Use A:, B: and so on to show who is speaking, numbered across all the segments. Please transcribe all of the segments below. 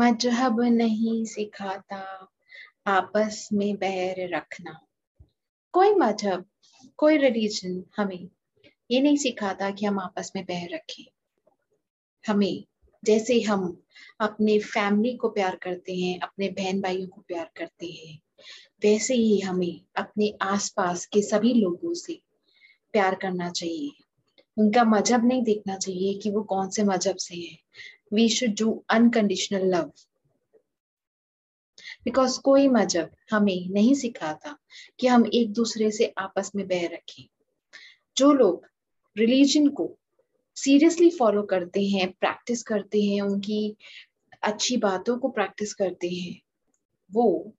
A: मज़हब नहीं सिखाता, आपस में बैर रखना। कोई मज़हब, कोई रिलीजन हमें ये नहीं सिखाता कि हम आपस में बैर रखें। हमें, जैसे हम अपने फैमिली को प्यार करते हैं, अपने बहन भाइयों को प्यार करते हैं, वैसे ही हमें अपने आसपास के सभी लोगों से प्यार करना चाहिए। उनका मज़हब नहीं देखना चाहिए कि वो कौन से मज़हब से है। We should do unconditional love because कोई मज़हब हमें नहीं सिखाता कि हम एक दूसरे से आपस में बह रखें। जो लोग रिलीजन को सीरियसली फॉलो करते हैं प्रैक्टिस करते हैं, उनकी अच्छी बातों को प्रैक्टिस करते हैं, वो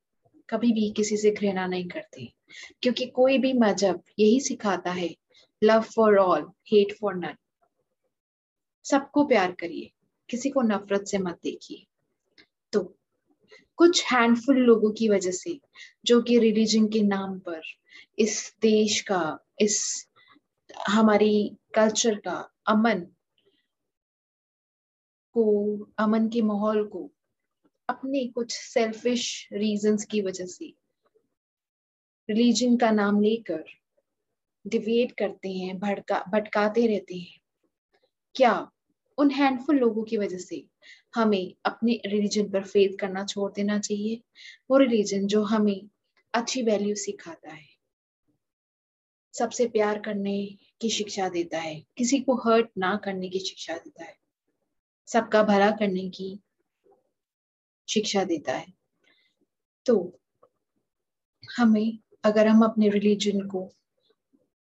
A: कभी भी किसी से घृणा नहीं करते। क्योंकि कोई भी मज़हब यही सिखाता है love for all hate for none सबको प्यार करिए। किसी को नफरत से मत देखिए। तो कुछ हैंडफुल लोगों की वजह से, जो कि रिलीजन के नाम पर, इस देश का, इस, हमारी कल्चर का अमन, को, अमन के माहौल को, अपने कुछ सेल्फिश रीजंस की वजह से रिलीजन का नाम लेकर डिवेट करते हैं, भड़का, भटकाते रहते हैं। क्या उन हैंडफुल लोगों की वजह से हमें अपने रिलीजन पर फेथ करना छोड़ देना चाहिए। वो रिलीजन जो हमें अच्छी वैल्यू सिखाता है। सबसे प्यार करने की शिक्षा देता है। किसी को हर्ट ना करने की शिक्षा देता है। सबका भला करने की शिक्षा देता है। तो हमें अगर हम अपने रिलीजन को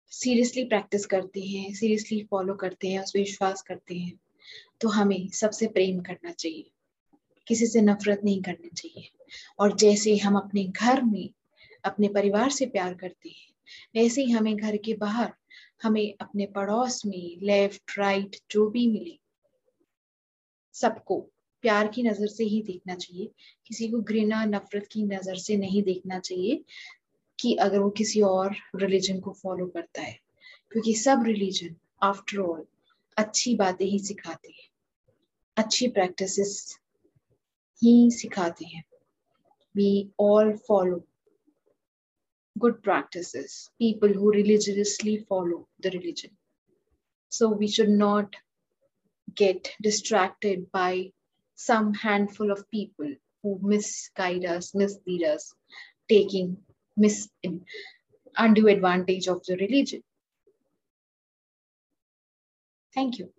A: सीरियसली प्रैक्टिस करते हैं सीरियसली फॉलो करते हैं, उस पर विश्वास करते हैं तो हमें सबसे प्रेम करना चाहिए। किसी से नफरत नहीं करनी चाहिए। और जैसे हम अपने घर में अपने परिवार से प्यार करते हैं, वैसे ही हमें घर के बाहर हमें अपने पड़ोस में लेफ़्ट राइट जो भी मिले, सबको प्यार की नज़र से ही देखना चाहिए। किसी को घृणा, नफरत की नज़र से नहीं देखना चाहिए कि अगर वो किसी और रिलीजन को फॉलो करता है। क्योंकि सब रिलीजन आफ्टर ऑल अच्छी बातें ही सिखाते हैं अच्छी प्रैक्टिसेस ही सिखाते हैं we all follow good practices, people who religiously follow the religion. So we should not get distracted by some handful of people who misguide us, mislead us, taking mis- undue advantage of the religion. Thank you.